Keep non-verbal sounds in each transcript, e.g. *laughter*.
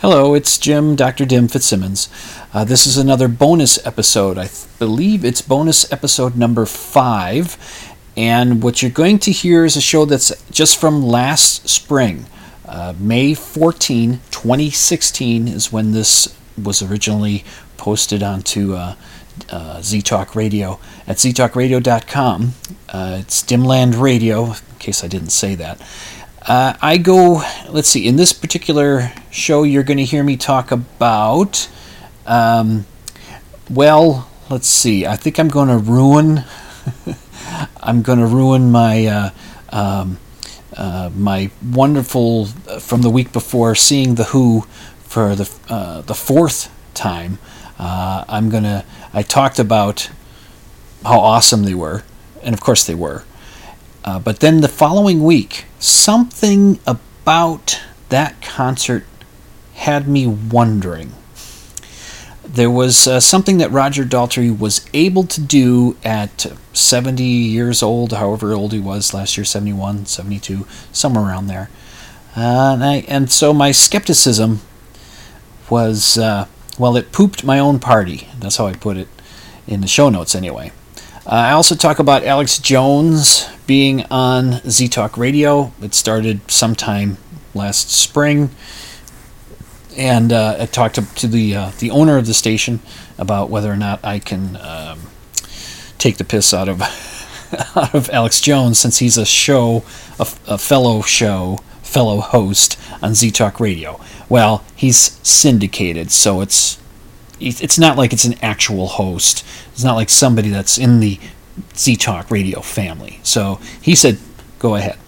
Hello, it's Jim, Dr. Dim Fitzsimmons. Uh, this is another bonus episode. I th- believe it's bonus episode number five. And what you're going to hear is a show that's just from last spring. Uh, May 14, 2016 is when this was originally posted onto uh, uh, ZTalk Radio at ztalkradio.com. Uh, it's Dimland Radio, in case I didn't say that. Uh, I go, let's see, in this particular show, you're going to hear me talk about, um, well, let's see, I think I'm going to ruin, *laughs* I'm going to ruin my, uh, um, uh, my wonderful, uh, from the week before, seeing The Who for the, uh, the fourth time. Uh, I'm to, I talked about how awesome they were, and of course they were. Uh, but then the following week, something about that concert had me wondering. There was uh, something that Roger Daltrey was able to do at 70 years old, however old he was last year 71, 72, somewhere around there. Uh, and, I, and so my skepticism was, uh, well, it pooped my own party. That's how I put it in the show notes, anyway. Uh, I also talk about Alex Jones being on Z Talk Radio. It started sometime last spring, and uh, I talked to, to the uh, the owner of the station about whether or not I can um, take the piss out of *laughs* out of Alex Jones since he's a show, a, a fellow show, fellow host on Z Talk Radio. Well, he's syndicated, so it's it's not like it's an actual host. It's not like somebody that's in the Z Talk Radio family. So he said, go ahead.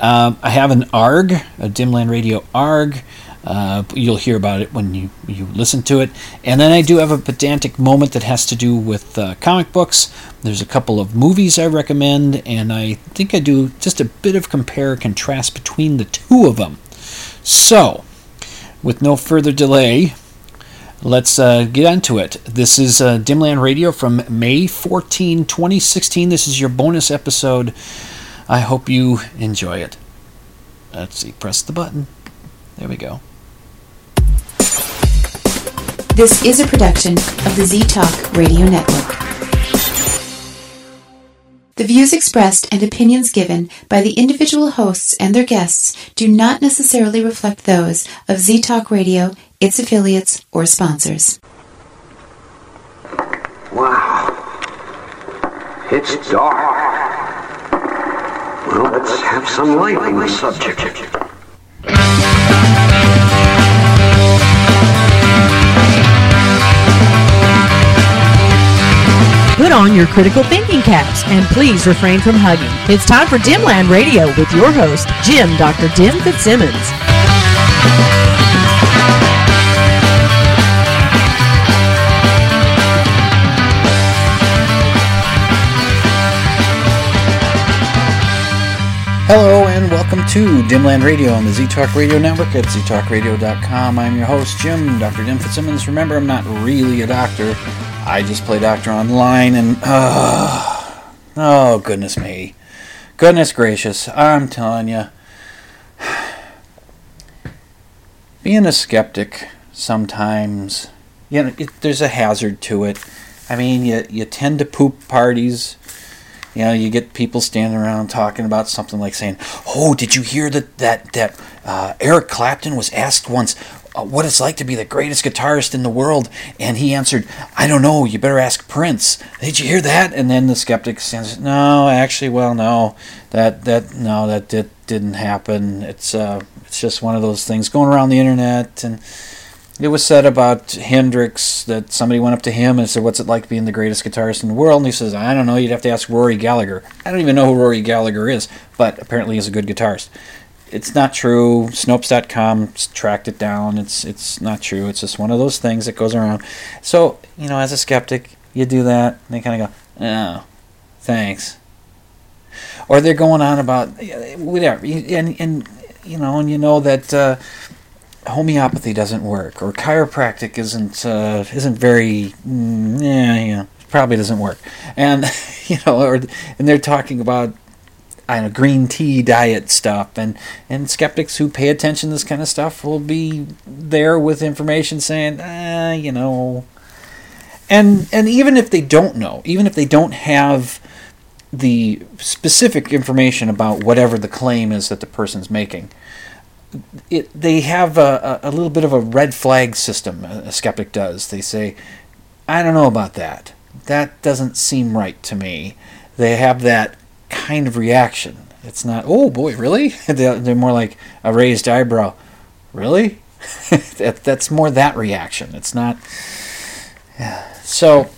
Um, I have an ARG, a Dimland Radio ARG. Uh, you'll hear about it when you, you listen to it. And then I do have a pedantic moment that has to do with uh, comic books. There's a couple of movies I recommend, and I think I do just a bit of compare contrast between the two of them. So, with no further delay, let's uh, get into it. This is uh, Dimland Radio from May 14, 2016. This is your bonus episode. I hope you enjoy it. Let's see, press the button. There we go. This is a production of the Z Talk Radio Network. The views expressed and opinions given by the individual hosts and their guests do not necessarily reflect those of Z Talk Radio, its affiliates, or sponsors. Wow. It's dark. Well, let's have some light on the subject. Put on your critical thinking caps and please refrain from hugging. It's time for Dimland Radio with your host, Jim Dr. Dim Fitzsimmons. Hello and welcome to Dimland Radio on the Z Talk Radio Network at ztalkradio.com. I'm your host, Jim, Dr. Dim Fitzsimmons. Remember, I'm not really a doctor. I just play doctor online and, uh, oh, goodness me. Goodness gracious, I'm telling you. *sighs* Being a skeptic sometimes, you know, it, there's a hazard to it. I mean, you, you tend to poop parties you know, you get people standing around talking about something like saying, "Oh, did you hear that that that uh, Eric Clapton was asked once uh, what it's like to be the greatest guitarist in the world?" And he answered, "I don't know. You better ask Prince." Did you hear that? And then the skeptic says, "No, actually, well, no, that that no, that did, didn't happen. It's uh, it's just one of those things going around the internet and." It was said about Hendrix that somebody went up to him and said, What's it like being the greatest guitarist in the world? And he says, I don't know, you'd have to ask Rory Gallagher. I don't even know who Rory Gallagher is, but apparently he's a good guitarist. It's not true. Snopes.com tracked it down. It's it's not true. It's just one of those things that goes around. So, you know, as a skeptic, you do that, and they kind of go, Oh, thanks. Or they're going on about whatever. And, and you know, and you know that. Uh, homeopathy doesn't work or chiropractic isn't uh, isn't very mm, yeah yeah probably doesn't work. And *laughs* you know or and they're talking about I know green tea diet stuff, and and skeptics who pay attention to this kind of stuff will be there with information saying, ah, you know, and and even if they don't know, even if they don't have the specific information about whatever the claim is that the person's making, it they have a, a little bit of a red flag system. A skeptic does. They say, I don't know about that. That doesn't seem right to me. They have that kind of reaction. It's not, oh boy, really? *laughs* They're more like a raised eyebrow. Really? *laughs* that, that's more that reaction. It's not. Yeah. So,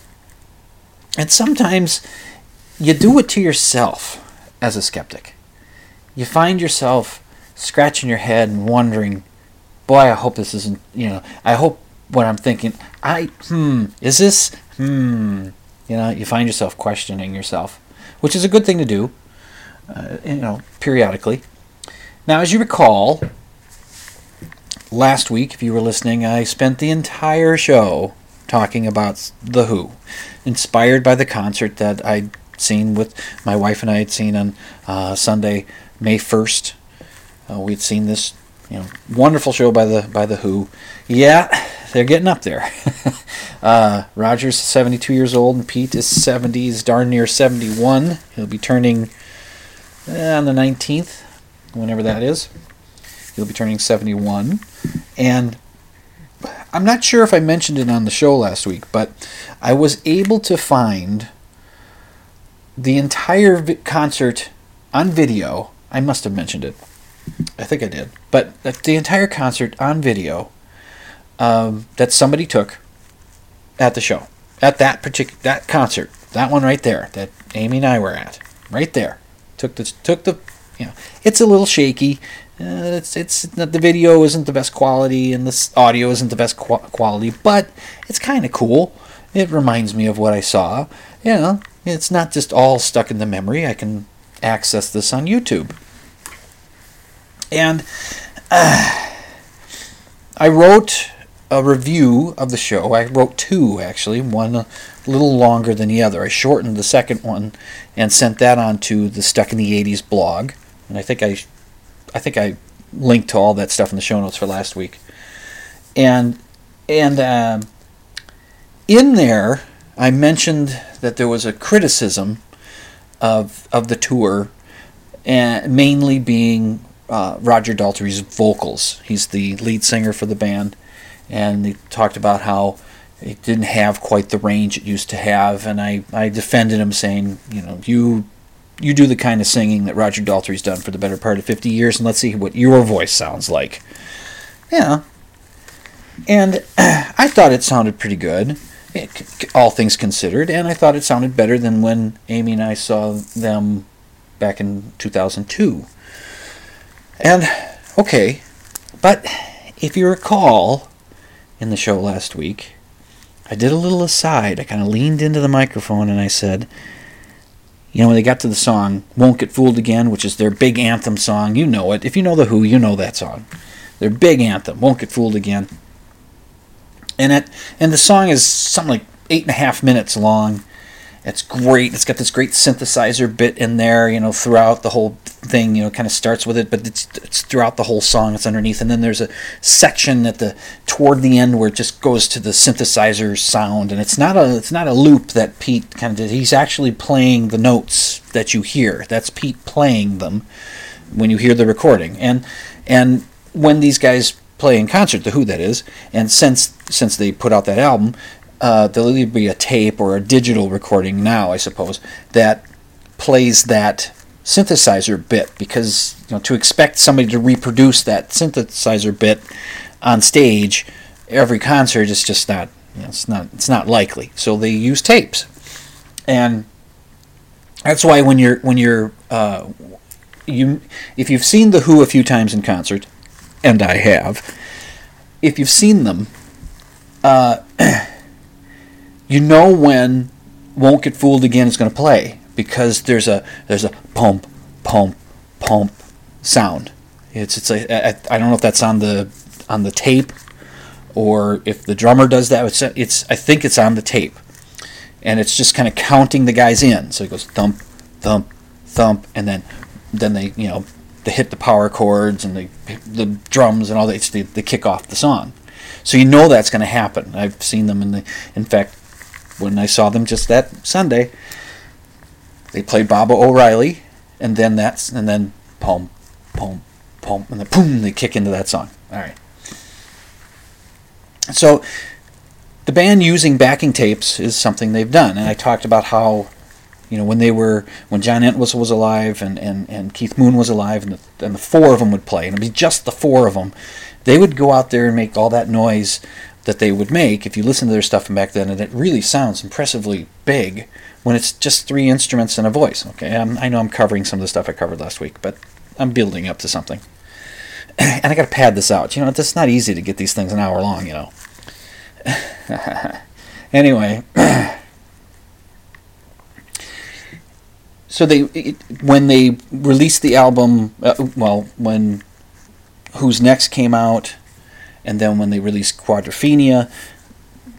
and sometimes you do it to yourself as a skeptic. You find yourself scratching your head and wondering, boy, I hope this isn't, you know, I hope what I'm thinking, I, hmm, is this, hmm, you know, you find yourself questioning yourself, which is a good thing to do, uh, you know, periodically. Now, as you recall, last week, if you were listening, I spent the entire show talking about The Who, inspired by the concert that I'd seen with my wife and I had seen on uh, Sunday, May 1st. Uh, we'd seen this you know, wonderful show by the by the Who. Yeah, they're getting up there. *laughs* uh, Roger's 72 years old, and Pete is 70. He's darn near 71. He'll be turning uh, on the 19th, whenever that is. He'll be turning 71, and I'm not sure if I mentioned it on the show last week, but I was able to find the entire vi- concert on video. I must have mentioned it. I think I did. But the entire concert on video um, that somebody took at the show, at that particular that concert, that one right there, that Amy and I were at, right there, took the took the, you know, it's a little shaky. Uh, it's it's the video isn't the best quality and the audio isn't the best qu- quality, but it's kind of cool. It reminds me of what I saw. You know, it's not just all stuck in the memory. I can access this on YouTube. And uh, I wrote a review of the show. I wrote two actually, one a little longer than the other. I shortened the second one and sent that on to the Stuck in the 80s blog. And I think I I think I linked to all that stuff in the show notes for last week. And and um, in there I mentioned that there was a criticism of of the tour and mainly being uh, Roger Daltrey's vocals. He's the lead singer for the band, and they talked about how it didn't have quite the range it used to have. And I, I defended him, saying, you know, you you do the kind of singing that Roger Daltrey's done for the better part of 50 years, and let's see what your voice sounds like. Yeah. And *clears throat* I thought it sounded pretty good, all things considered, and I thought it sounded better than when Amy and I saw them back in 2002. And, okay, but if you recall in the show last week, I did a little aside. I kind of leaned into the microphone and I said, you know, when they got to the song Won't Get Fooled Again, which is their big anthem song, you know it. If you know The Who, you know that song. Their big anthem, Won't Get Fooled Again. And, it, and the song is something like eight and a half minutes long. It's great. It's got this great synthesizer bit in there, you know, throughout the whole thing. You know, kind of starts with it, but it's it's throughout the whole song. It's underneath, and then there's a section at the toward the end where it just goes to the synthesizer sound, and it's not a it's not a loop that Pete kind of did. He's actually playing the notes that you hear. That's Pete playing them when you hear the recording, and and when these guys play in concert, the Who that is, and since since they put out that album, uh, there'll either be a tape or a digital recording now, I suppose, that plays that synthesizer bit because you know to expect somebody to reproduce that synthesizer bit on stage every concert is just not you know, it's not it's not likely. So they use tapes, and that's why when you're when you're uh, you if you've seen the Who a few times in concert, and I have, if you've seen them. Uh, *clears throat* you know when won't get fooled again is going to play because there's a there's a pump pump pump sound it's it's a, I, I don't know if that's on the on the tape or if the drummer does that it's, it's I think it's on the tape and it's just kind of counting the guys in so it goes thump thump thump and then then they you know they hit the power chords and the the drums and all that. They, they kick off the song, so you know that's going to happen. I've seen them in the. In fact, when I saw them just that Sunday, they played Baba O'Riley, and then that's and then pom, pom, pom, and then boom, they kick into that song. All right. So the band using backing tapes is something they've done, and I talked about how you know when they were when John Entwistle was alive and, and, and Keith Moon was alive and the, and the four of them would play and it'd be just the four of them they would go out there and make all that noise that they would make if you listen to their stuff from back then and it really sounds impressively big when it's just three instruments and a voice okay? I'm, i know i'm covering some of the stuff i covered last week but i'm building up to something. *clears throat* And i got to pad this out you know it's not easy to get these things an hour long you know. *laughs* Anyway. *clears throat* So they it, when they released the album uh, well when who's next came out and then when they released quadrophenia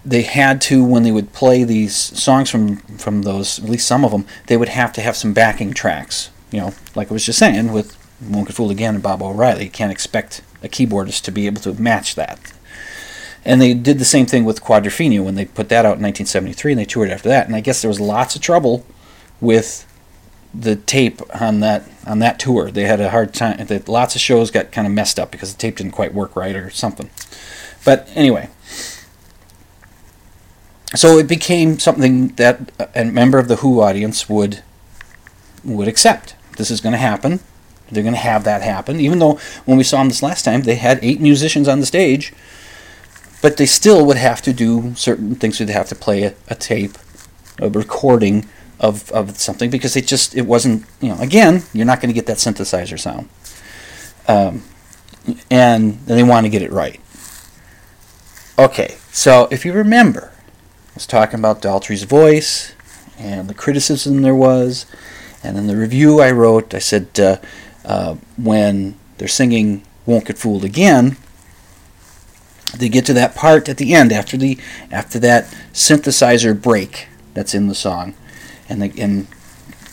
they had to when they would play these songs from from those at least some of them they would have to have some backing tracks you know like i was just saying with won't get fooled again and Baba O'Riley. You can't expect a keyboardist to be able to match that. And they did the same thing with quadrophenia when they put that out in 1973 and they toured after that. And i guess there was lots of trouble with the tape on that on that tour. They had a hard time. Lots of shows got kind of messed up because the tape didn't quite work right or something. But anyway, so it became something that a member of the Who audience would would accept. This is going to happen. They're going to have that happen. Even though when we saw them this last time, they had eight musicians on the stage, but they still would have to do certain things. They'd have to play a, a tape, a recording of, of something because it just it wasn't you know again you're not going to get that synthesizer sound. Um, and they want to get it right. Okay so if you remember I was talking about Daltrey's voice and the criticism there was and in the review I wrote I said uh, uh, when they're singing won't get fooled again they get to that part at the end after the after that synthesizer break that's in the song and the, and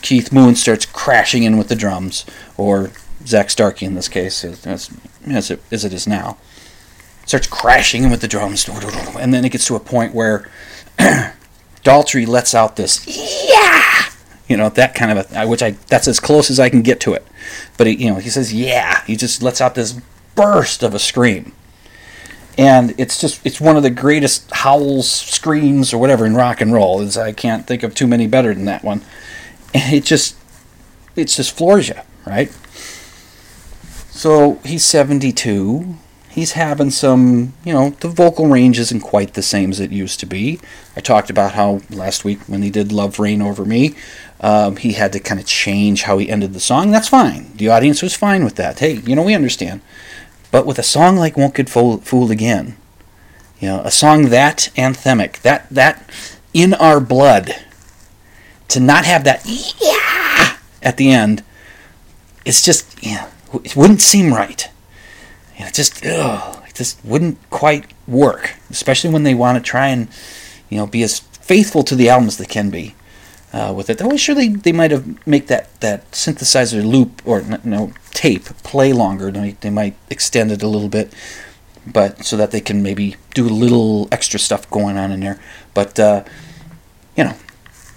Keith Moon starts crashing in with the drums, or Zak Starkey in this case, as, as, it, as it is now, starts crashing in with the drums, and then it gets to a point where *clears throat* Daltrey lets out this yeah, you know that kind of a which I that's as close as I can get to it, but he, you know he says yeah, he just lets out this burst of a scream and it's just it's one of the greatest howls, screams, or whatever in rock and roll. Is I can't think of too many better than that one. And it just it's just floors you, right? So he's 72. He's having some, you know, the vocal range isn't quite the same as it used to be. I talked about how last week when he did Love Reign Over Me, um, he had to kind of change how he ended the song. That's fine. The audience was fine with that. Hey, you know, we understand. But with a song like Won't Get Fooled Again, you know, a song that anthemic, that that in our blood, to not have that yeah at the end, it's just yeah, it wouldn't seem right. You know, just ugh, it just wouldn't quite work, especially when they want to try and you know be as faithful to the album as they can be uh, with it. Was sure they, they might have make that, that synthesizer loop or no tape play longer. They, they might extend it a little bit, but so that they can maybe do a little extra stuff going on in there. But uh, you know,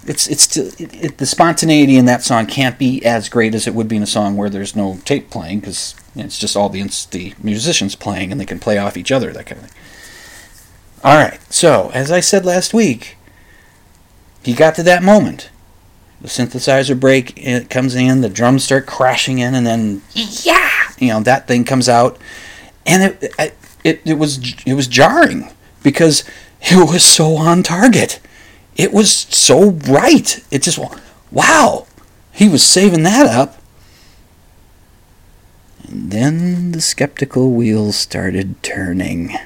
it's it's it, it, the spontaneity in that song can't be as great as it would be in a song where there's no tape playing because it's just all the the musicians playing and they can play off each other that kind of thing. All right, so as I said last week he got to that moment. The synthesizer break it comes in, the drums start crashing in, and then yeah, you know that thing comes out, and it it it was it was jarring because it was so on target. It was so right. It just wow, he was saving that up. And then the skeptical wheels started turning.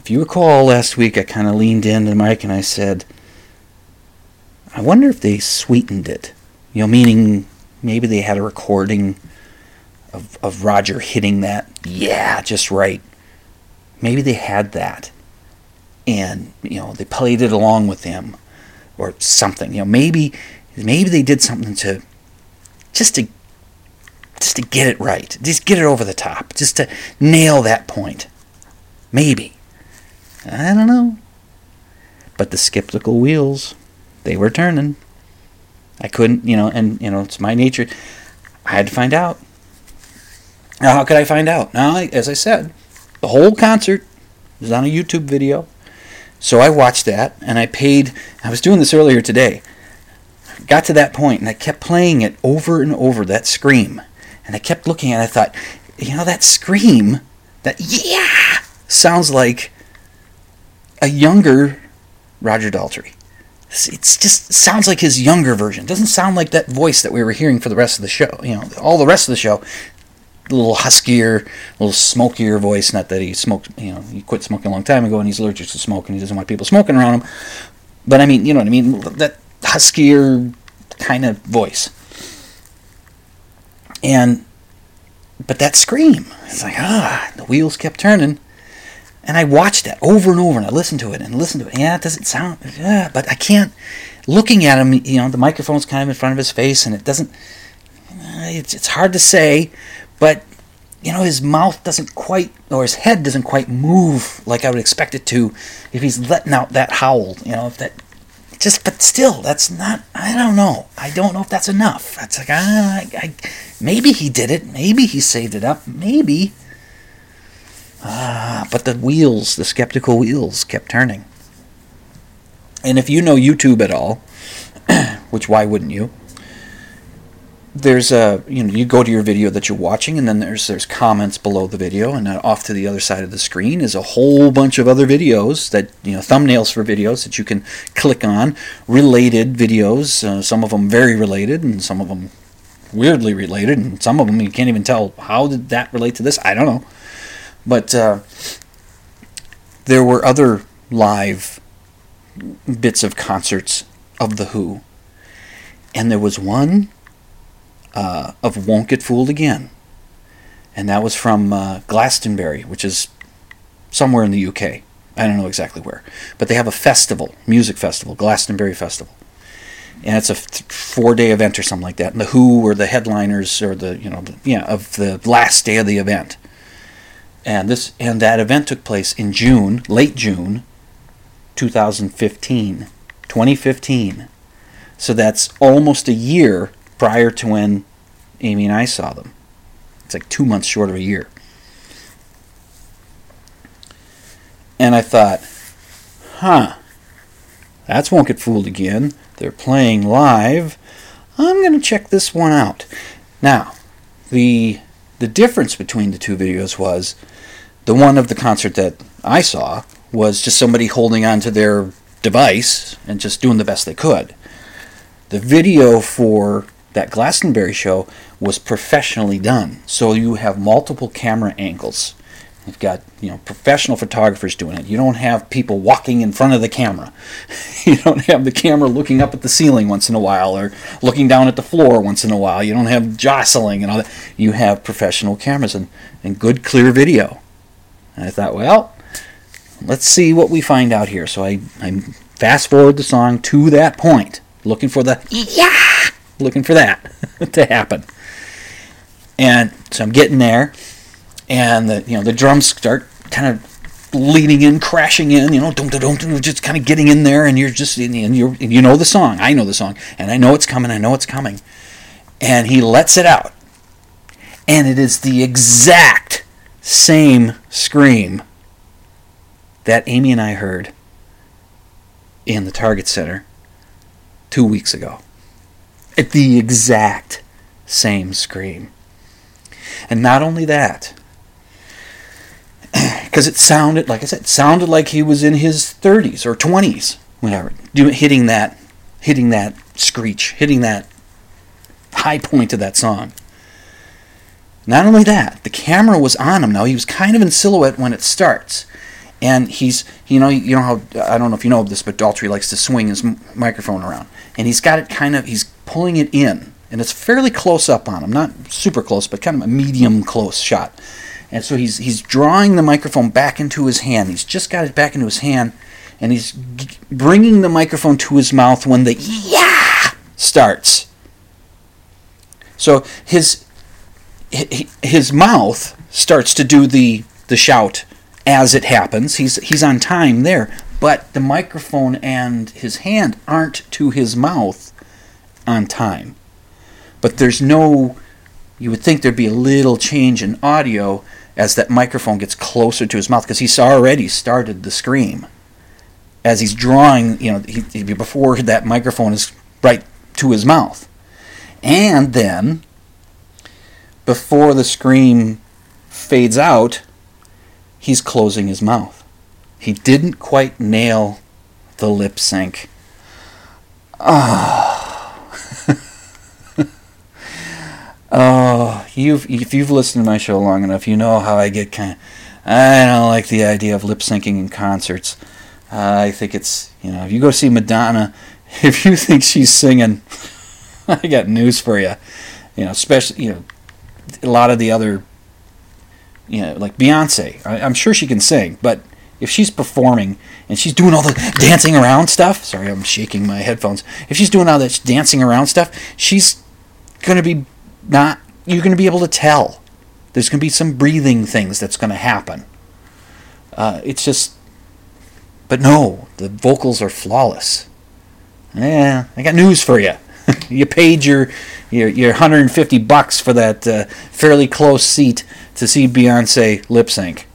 If you recall last week, I kind of leaned into Mike and I said, I wonder if they sweetened it. You know, meaning maybe they had a recording of, of Roger hitting that, yeah, just right. Maybe they had that. And, you know, they played it along with him or something. You know, maybe maybe they did something to just to just to get it right, just get it over the top, just to nail that point. Maybe. I don't know. But the skeptical wheels, they were turning. I couldn't, you know, and you know, it's my nature. I had to find out. Now, how could I find out? Now, as I said, the whole concert was on a YouTube video. So I watched that and I paid. I was doing this earlier today. Got to that point and I kept playing it over and over, that scream. And I kept looking it. I thought, you know, that scream, that yeah, sounds like a younger Roger Daltrey. It just sounds like his younger version. It doesn't sound like that voice that we were hearing for the rest of the show. You know, all the rest of the show a little huskier, a little smokier voice. Not that he smoked, you know, he quit smoking a long time ago and he's allergic to smoke and he doesn't want people smoking around him. But I mean, you know what I mean? That huskier kind of voice. And, but that scream, it's like, ah, the wheels kept turning. And I watched that over and over and I listened to it and listened to it. Yeah, it doesn't sound, yeah, but I can't, looking at him, you know, the microphone's kind of in front of his face and it doesn't, it's, it's hard to say but you know his mouth doesn't quite or his head doesn't quite move like I would expect it to if he's letting out that howl. You know if that just but still that's not I don't know I don't know if that's enough. That's like ah, I, I maybe he did it maybe he saved it up maybe. Ah, but the wheels, the skeptical wheels, kept turning. And if you know YouTube at all, *clears throat* which why wouldn't you? there's a you know you go to your video that you're watching and then there's there's comments below the video and off to the other side of the screen is a whole bunch of other videos that you know thumbnails for videos that you can click on related videos uh, some of them very related and some of them weirdly related and some of them you can't even tell how did that relate to this I don't know but uh, there were other live bits of concerts of the Who and there was one uh, of Won't Get Fooled Again. And that was from uh, Glastonbury, which is somewhere in the UK. I don't know exactly where. But they have a festival, music festival, Glastonbury Festival. And it's a four day event or something like that. And the Who were the headliners or the, you know, the, yeah, of the last day of the event. And this and that event took place in June, late June, 2015. 2015. So that's almost a year prior to when Amy and I saw them. It's like two months short of a year. And I thought, huh, that's Won't Get Fooled Again. They're playing live. I'm going to check this one out. Now, the the difference between the two videos was the one of the concert that I saw was just somebody holding onto their device and just doing the best they could. The video for that Glastonbury show was professionally done. So you have multiple camera angles. You've got you know professional photographers doing it. You don't have people walking in front of the camera. *laughs* you don't have the camera looking up at the ceiling once in a while or looking down at the floor once in a while. You don't have jostling and all that. You have professional cameras and, and good clear video. And I thought, well, let's see what we find out here. So I, I fast forward the song to that point, looking for the yeah looking for that *laughs* to happen. And so I'm getting there, and the you know the drums start kind of leading in, crashing in, you know, dum, dum, dum, just kind of getting in there, and you're just and you you know the song. I know the song, and I know it's coming. I know it's coming, and he lets it out, and it is the exact same scream that Amy and I heard in the Target Center two weeks ago at the exact same scream. And not only that, *clears throat* because it sounded, like I said, sounded like he was in his 30s or 20s, whatever, doing hitting that, hitting that screech, hitting that high point of that song. Not only that, the camera was on him. Now he was kind of in silhouette when it starts, and he's, you know, you know how I don't know if you know this, but Daltrey likes to swing his microphone around, and he's got it kind of, he's pulling it in, and it's fairly close up on him, not super close, but kind of a medium close shot. And so he's he's drawing the microphone back into his hand. He's just got it back into his hand, and he's g- bringing the microphone to his mouth when the yeah starts. So his his mouth starts to do the the shout as it happens. He's he's on time there, but the microphone and his hand aren't to his mouth on time. But there's no you would think there'd be a little change in audio as that microphone gets closer to his mouth because he's already started the scream as he's drawing, you know, he, before that microphone is right to his mouth. And then, before the scream fades out, he's closing his mouth. He didn't quite nail the lip sync. Oh, you've if you've listened to my show long enough, you know how I get kind. Of, I don't like the idea of lip syncing in concerts. Uh, I think it's you know if you go see Madonna, *laughs* if you think she's singing, *laughs* I got news for you. You know, especially you know a lot of the other, you know, like Beyonce. I, I'm sure she can sing, but if she's performing and she's doing all the dancing around stuff, sorry, I'm shaking my headphones. If she's doing all that dancing around stuff, she's gonna be not. You're gonna be able to tell. There's gonna be some breathing things that's gonna happen. Uh, it's just, but no, the vocals are flawless. Yeah, I got news for you. *laughs* you paid your, your your 150 bucks for that uh, fairly close seat to see Beyonce lip sync.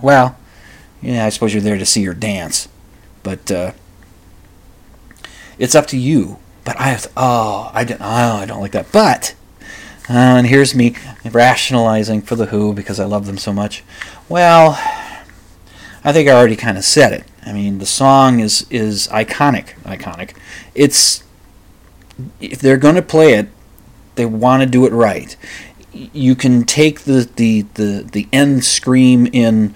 Well, yeah, I suppose you're there to see her dance, but uh, it's up to you. But I have to, oh, I don't, oh, I don't like that. But, uh, and here's me rationalizing for the Who because I love them so much. Well, I think I already kind of said it. I mean, the song is is iconic. Iconic. It's if they're going to play it, they want to do it right. You can take the the the the end scream in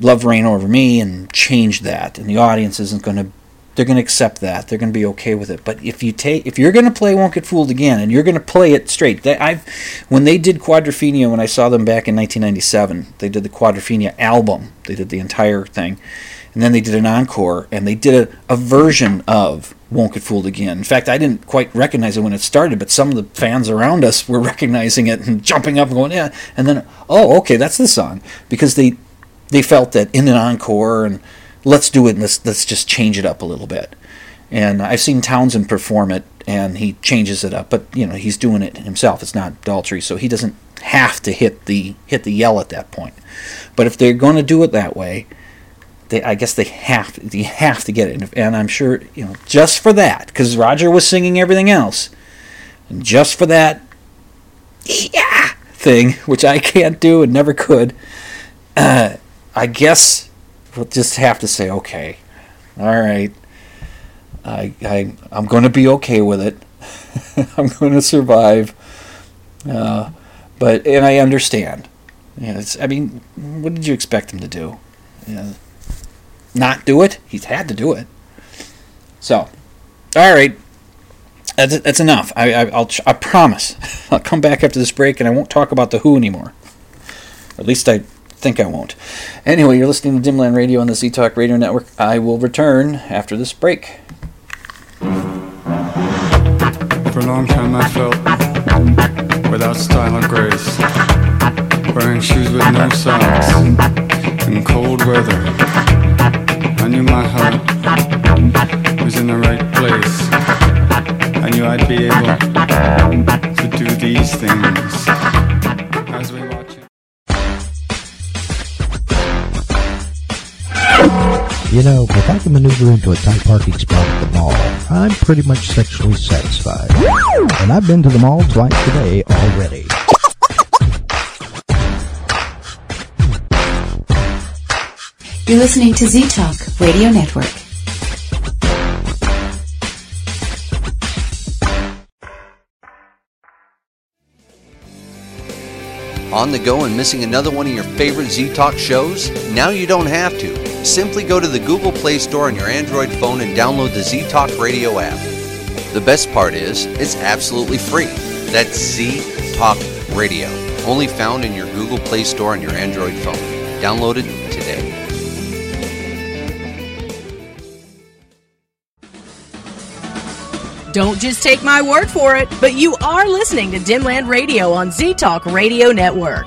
"Love Reign Over Me" and change that, and the audience isn't going to. They're going to accept that. They're going to be okay with it. But if you take, if you're going to play "Won't Get Fooled Again" and you're going to play it straight, they, I've when they did Quadrophenia when I saw them back in 1997, they did the Quadrophenia album. They did the entire thing, and then they did an encore, and they did a, a version of "Won't Get Fooled Again." In fact, I didn't quite recognize it when it started, but some of the fans around us were *laughs* recognizing it and jumping up and going, "Yeah!" And then, oh, okay, that's the song because they they felt that in an encore and let's do it let's let's just change it up a little bit. And I've seen Townshend perform it and he changes it up, but you know he's doing it himself. It's not Daltrey, so he doesn't have to hit the hit the yell at that point. But if they're going to do it that way, they I guess they have to, they have to get it. And I'm sure you know just for that because Roger was singing everything else, and just for that, yeah thing which I can't do and never could. Uh, I guess we'll just have to say, okay, all right. I, I I'm going to be okay with it. *laughs* I'm going to survive. Uh, but and I understand. Yeah, it's. I mean, what did you expect him to do? Yeah, not do it? He's had to do it. So, all right. That's, that's enough. I, I I'll I promise. *laughs* I'll come back after this break and I won't talk about the Who anymore. At least I think I won't. Anyway, you're listening to Dimland Radio on the Z Talk Radio Network. I will return after this break. For a long time I felt without style or grace, wearing shoes with no socks in cold weather. I knew my heart was in the right place. I knew I'd be able to do these things You know, if I can maneuver into a tight parking spot at the mall, I'm pretty much sexually satisfied. And I've been to the mall twice today already. You're listening to Z Talk Radio Network. On the go and missing another one of your favorite Z Talk shows? Now you don't have to. Simply go to the Google Play Store on your Android phone and download the Z Talk Radio app. The best part is, it's absolutely free. That's Z Talk Radio, only found in your Google Play Store on your Android phone. Download it today. Don't just take my word for it, but you are listening to Dimland Radio on Z Talk Radio Network.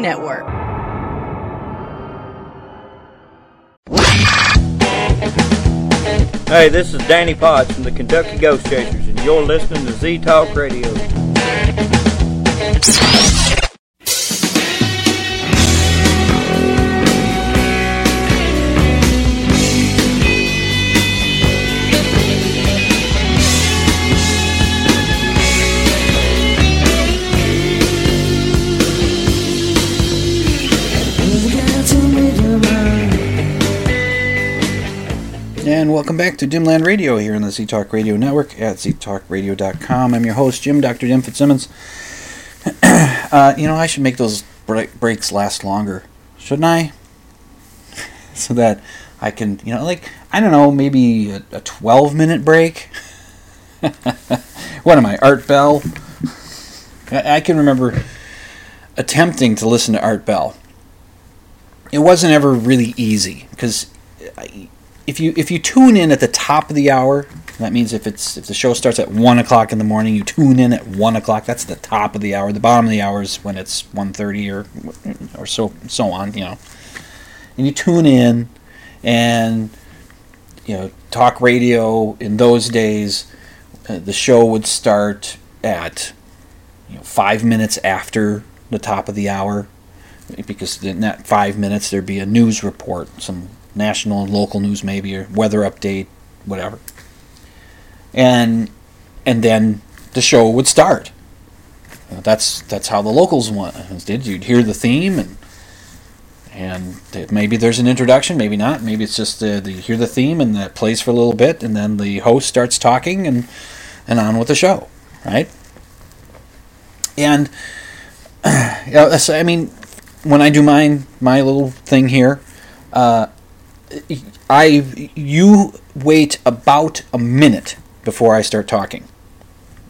Network. Hey, this is Danny Potts from the Kentucky Ghost Chasers, and you're listening to Z Talk Radio. Welcome back to Dimland Radio here on the Z Talk Radio Network at ztalkradio.com. I'm your host, Jim, Dr. Dim Fitzsimmons. *clears throat* uh, you know, I should make those break- breaks last longer, shouldn't I? *laughs* so that I can, you know, like, I don't know, maybe a, a 12 minute break. *laughs* what am I, Art Bell? I, I can remember attempting to listen to Art Bell. It wasn't ever really easy because if you if you tune in at the top of the hour, that means if it's if the show starts at one o'clock in the morning, you tune in at one o'clock. That's the top of the hour. The bottom of the hour is when it's 1.30 or or so so on. You know, and you tune in, and you know, talk radio in those days, uh, the show would start at you know five minutes after the top of the hour, because in that five minutes there'd be a news report, some national and local news maybe or weather update whatever. And and then the show would start. That's that's how the locals went did you'd hear the theme and and maybe there's an introduction maybe not maybe it's just the, the you hear the theme and that plays for a little bit and then the host starts talking and and on with the show right? And *clears throat* yeah i mean when i do mine my little thing here uh, I you wait about a minute before I start talking.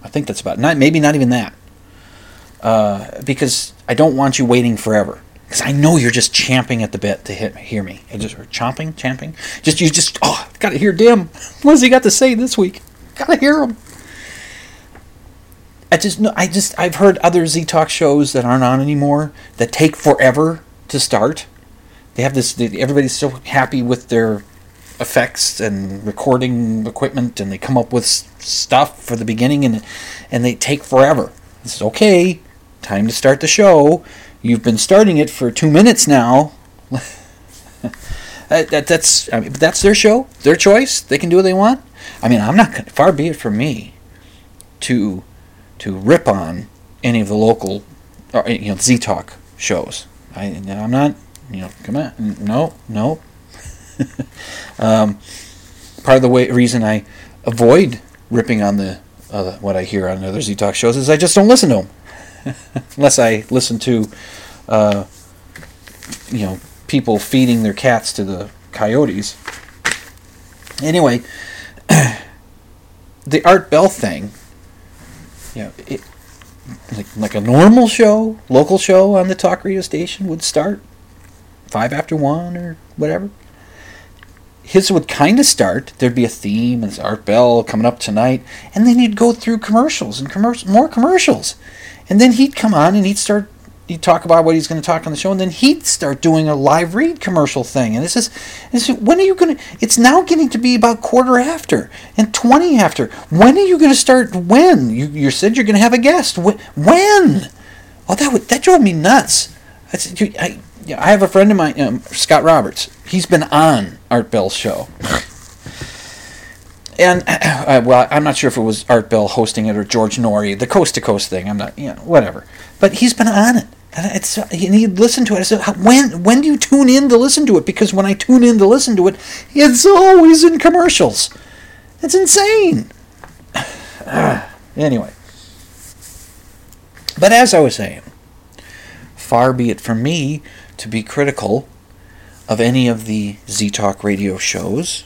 I think that's about not maybe not even that. Uh, because I don't want you waiting forever. Because I know you're just champing at the bit to hit, hear me. And just or chomping, champing. Just you just oh, gotta hear Dim. What's he got to say this week? Gotta hear him. I just no, I just I've heard other Z Talk shows that aren't on anymore that take forever to start they have this. They, everybody's so happy with their effects and recording equipment, and they come up with stuff for the beginning, and and they take forever. This is okay. Time to start the show. You've been starting it for two minutes now. *laughs* that, that, that's I mean, that's their show, their choice. They can do what they want. I mean, I'm not far be it from me to to rip on any of the local, or, you know, Z Talk shows. I, I'm not you know, come on, no, no. *laughs* um, part of the way reason I avoid ripping on the uh, what I hear on other Z Talk shows is I just don't listen to them, *laughs* unless I listen to, uh, you know, people feeding their cats to the coyotes. Anyway, *clears throat* the Art Bell thing, you know, it, like, like a normal show, local show on the talk radio station would start five after one or whatever. His would kind of start. There'd be a theme, and Art Bell coming up tonight, and then he'd go through commercials and commercials, more commercials, and then he'd come on and he'd start. He'd talk about what he's going to talk on the show, and then he'd start doing a live read commercial thing. And this is, this is when are you going to? It's now getting to be about quarter after and twenty after. When are you going to start? When you you said you're going to have a guest? When? Oh, that would that drove me nuts. I, said, I I have a friend of mine, um, Scott Roberts. He's been on Art Bell's show. *laughs* And *clears throat* uh, well, I'm not sure if it was Art Bell hosting it or George Noory, the coast to coast thing. I'm not, you know, whatever. But he's been on it, and it's and he listened to it. I said, when when do you tune in to listen to it? Because when I tune in to listen to it, it's always in commercials. That's insane. *sighs* anyway. But as I was saying, far be it from me to be critical of any of the Z Talk radio shows.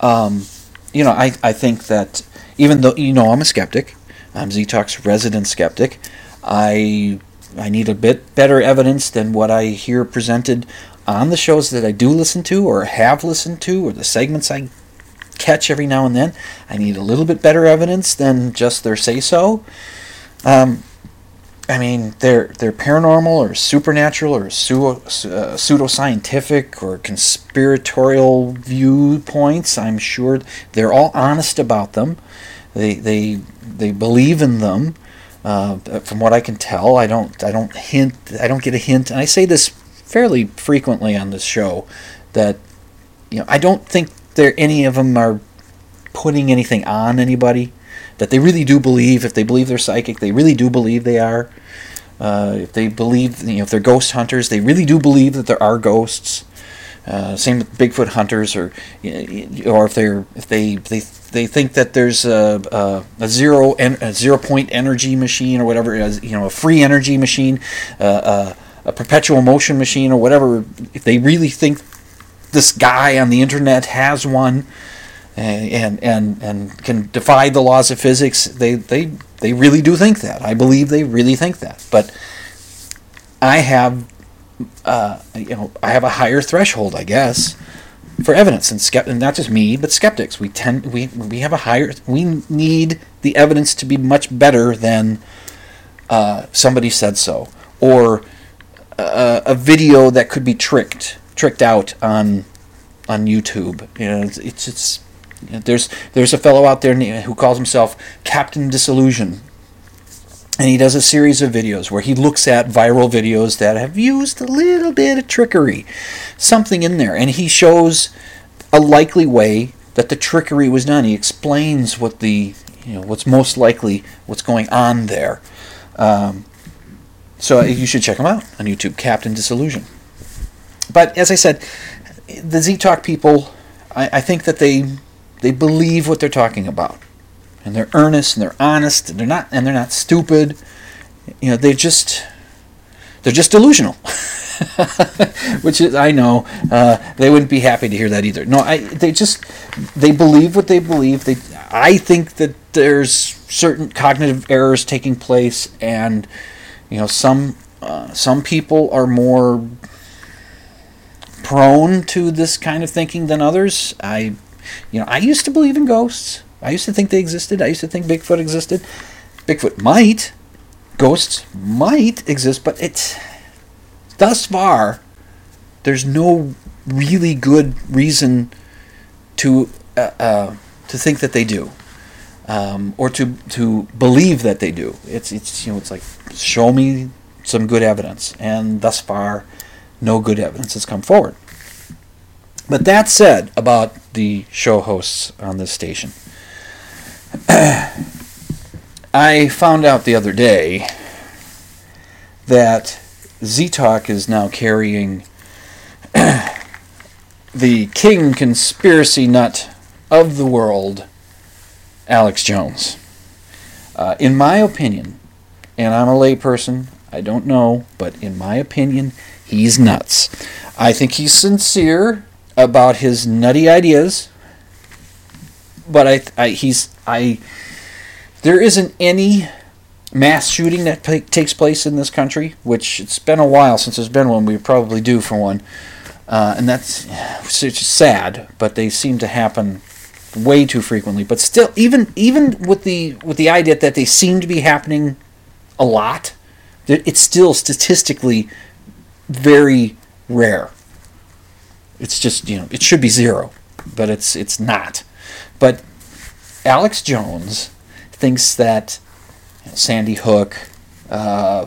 Um, you know, I, I think that even though, you know, I'm a skeptic, I'm Z Talk's resident skeptic, I, I need a bit better evidence than what I hear presented on the shows that I do listen to or have listened to or the segments I catch every now and then. I need a little bit better evidence than just their say so. Um, I mean, they're they're paranormal or supernatural or pseudo, uh, pseudoscientific or conspiratorial viewpoints. I'm sure they're all honest about them. They they they believe in them. Uh, from what I can tell, I don't I don't hint I don't get a hint, and I say this fairly frequently on this show that you know I don't think there any of them are putting anything on anybody that they really do believe if they believe they're psychic they really do believe they are uh, if they believe you know if they're ghost hunters they really do believe that there are ghosts. Uh, same with Bigfoot hunters or or if they're if they they they think that there's a, a, a zero en- a zero point energy machine or whatever you know a free energy machine uh, uh a perpetual motion machine or whatever, if they really think this guy on the internet has one and and and can defy the laws of physics, they they they really do think that. I believe they really think that. But I have uh, you know I have a higher threshold, I guess, for evidence and, skept- and not just me, but skeptics. We tend we we have a higher we need the evidence to be much better than uh, somebody said so or a, a video that could be tricked tricked out on on YouTube. You know, it's it's, it's there's there's a fellow out there who calls himself Captain Disillusion, and he does a series of videos where he looks at viral videos that have used a little bit of trickery, something in there, and he shows a likely way that the trickery was done. He explains what the you know what's most likely what's going on there. Um, so you should check him out on YouTube, Captain Disillusion. But as I said, the Z Talk people, I, I think that they they believe what they're talking about, and they're earnest and they're honest and they're not and they're not stupid. You know, they just they're just delusional. *laughs* Which is, I know uh, they wouldn't be happy to hear that either. No, I they just they believe what they believe. They I think that there's certain cognitive errors taking place and you know, some uh, some people are more prone to this kind of thinking than others. I, you know, I used to believe in ghosts. I used to think they existed. I used to think Bigfoot existed. Bigfoot might, ghosts might exist, but it's thus far there's no really good reason to uh, uh, to think that they do um, or to to believe that they do. It's it's you know it's like show me some good evidence, and thus far, no good evidence has come forward. But that said about the show hosts on this station, *clears throat* I found out the other day that Z Talk is now carrying *clears throat* the king conspiracy nut of the world Alex Jones. Uh, in my opinion, and I'm a layperson, I don't know, but in my opinion, he's nuts. I think he's sincere about his nutty ideas, but I, I he's I. There isn't any mass shooting that p- takes place in this country, which it's been a while since there's been one. We probably do for one, uh, and that's it's sad, but they seem to happen way too frequently. But still, even even with the with the idea that they seem to be happening a lot, it's still statistically very rare. It's just you know it should be zero, but it's it's not. But Alex Jones thinks that you know, Sandy Hook, uh,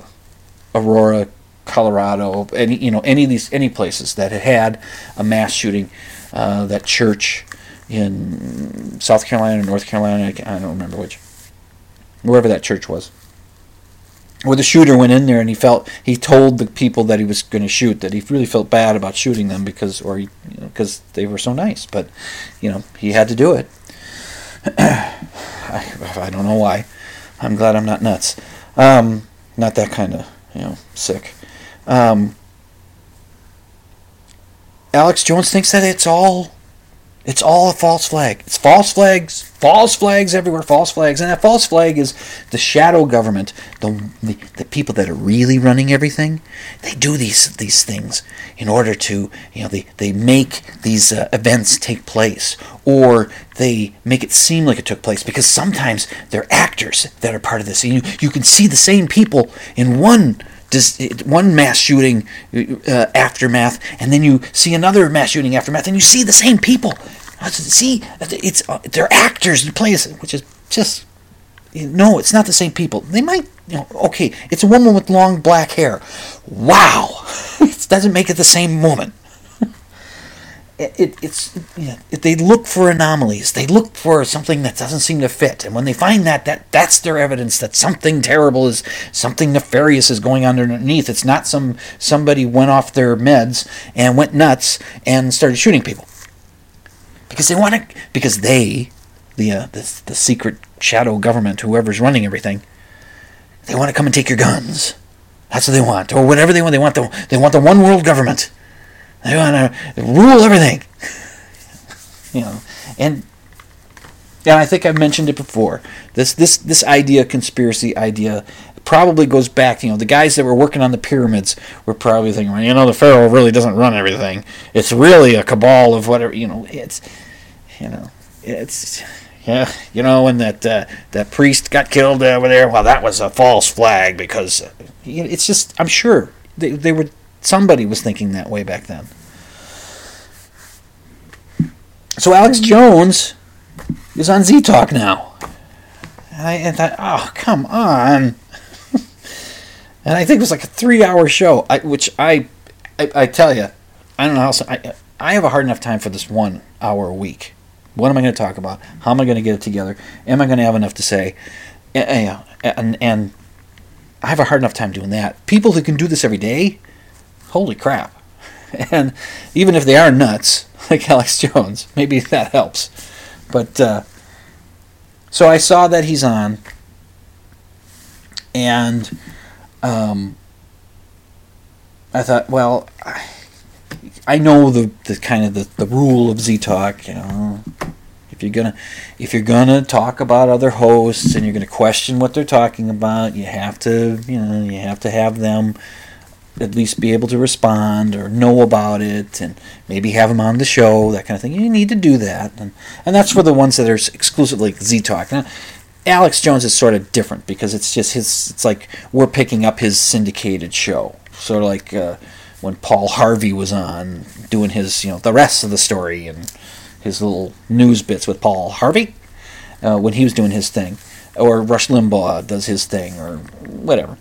Aurora, Colorado, any you know any of these any places that had a mass shooting, uh, that church in South Carolina, or North Carolina, I don't remember which, wherever that church was, where the shooter went in there and he felt he told the people that he was going to shoot that he really felt bad about shooting them because or because you know, they were so nice, but you know he had to do it. *clears throat* I, I don't know why. I'm glad I'm not nuts. Um, not that kind of, you know, sick. Um, Alex Jones thinks that it's all it's all a false flag. It's false flags, false flags everywhere, false flags, and that false flag is the shadow government, the, the the people that are really running everything. They do these these things in order to, you know, they they make these uh, events take place, or they make it seem like it took place because sometimes they're actors that are part of this. And you you can see the same people in one dis- one mass shooting uh, aftermath, and then you see another mass shooting aftermath, and you see the same people. See, it's uh, they're actors and plays, which is just no, it's not the same people. They might, you know, okay, it's a woman with long black hair. Wow, *laughs* it doesn't make it the same woman. It, it, it's yeah, it, they look for anomalies. They look for something that doesn't seem to fit, and when they find that, that that's their evidence that something terrible is something nefarious is going on underneath. It's not some somebody went off their meds and went nuts and started shooting people because they want to because they the uh, the, the secret shadow government whoever's running everything they want to come and take your guns that's what they want or whatever they want they want the they want the one world government they want to rule everything. You know and and I think I've mentioned it before. This this this idea conspiracy idea probably goes back you know the guys that were working on the pyramids were probably thinking you know the pharaoh really doesn't run everything. It's really a cabal of whatever you know it's you know, it's yeah, you know, when that uh, that priest got killed over there, well, that was a false flag because it's just I'm sure they they were somebody was thinking that way back then. So Alex mm-hmm. Jones is on Z Talk now, and I and thought, oh come on. *laughs* and I think it was like a three-hour show, I, which I, I, I tell you, I don't know how. I, I have a hard enough time for this one hour a week. What am I going to talk about? How am I going to get it together? Am I going to have enough to say? And, and, and I have a hard enough time doing that. People who can do this every day, holy crap. *laughs* And even if they are nuts, *laughs* like Alex Jones, maybe that helps. But uh, so I saw that he's on, and um, I thought, well, I, I know the, the kind of the, the rule of Z Talk, you know. If you're gonna if you're gonna talk about other hosts and you're gonna question what they're talking about, you have to you know you have to have them at least be able to respond or know about it and maybe have them on the show, that kind of thing. You need to do that, and and that's for the ones that are exclusively Z Talk. Now, Alex Jones is sort of different because it's just his. It's like we're picking up his syndicated show, sort of like. Uh, when Paul Harvey was on doing his, you know, the rest of the story and his little news bits with Paul Harvey uh, when he was doing his thing, or Rush Limbaugh does his thing, or whatever.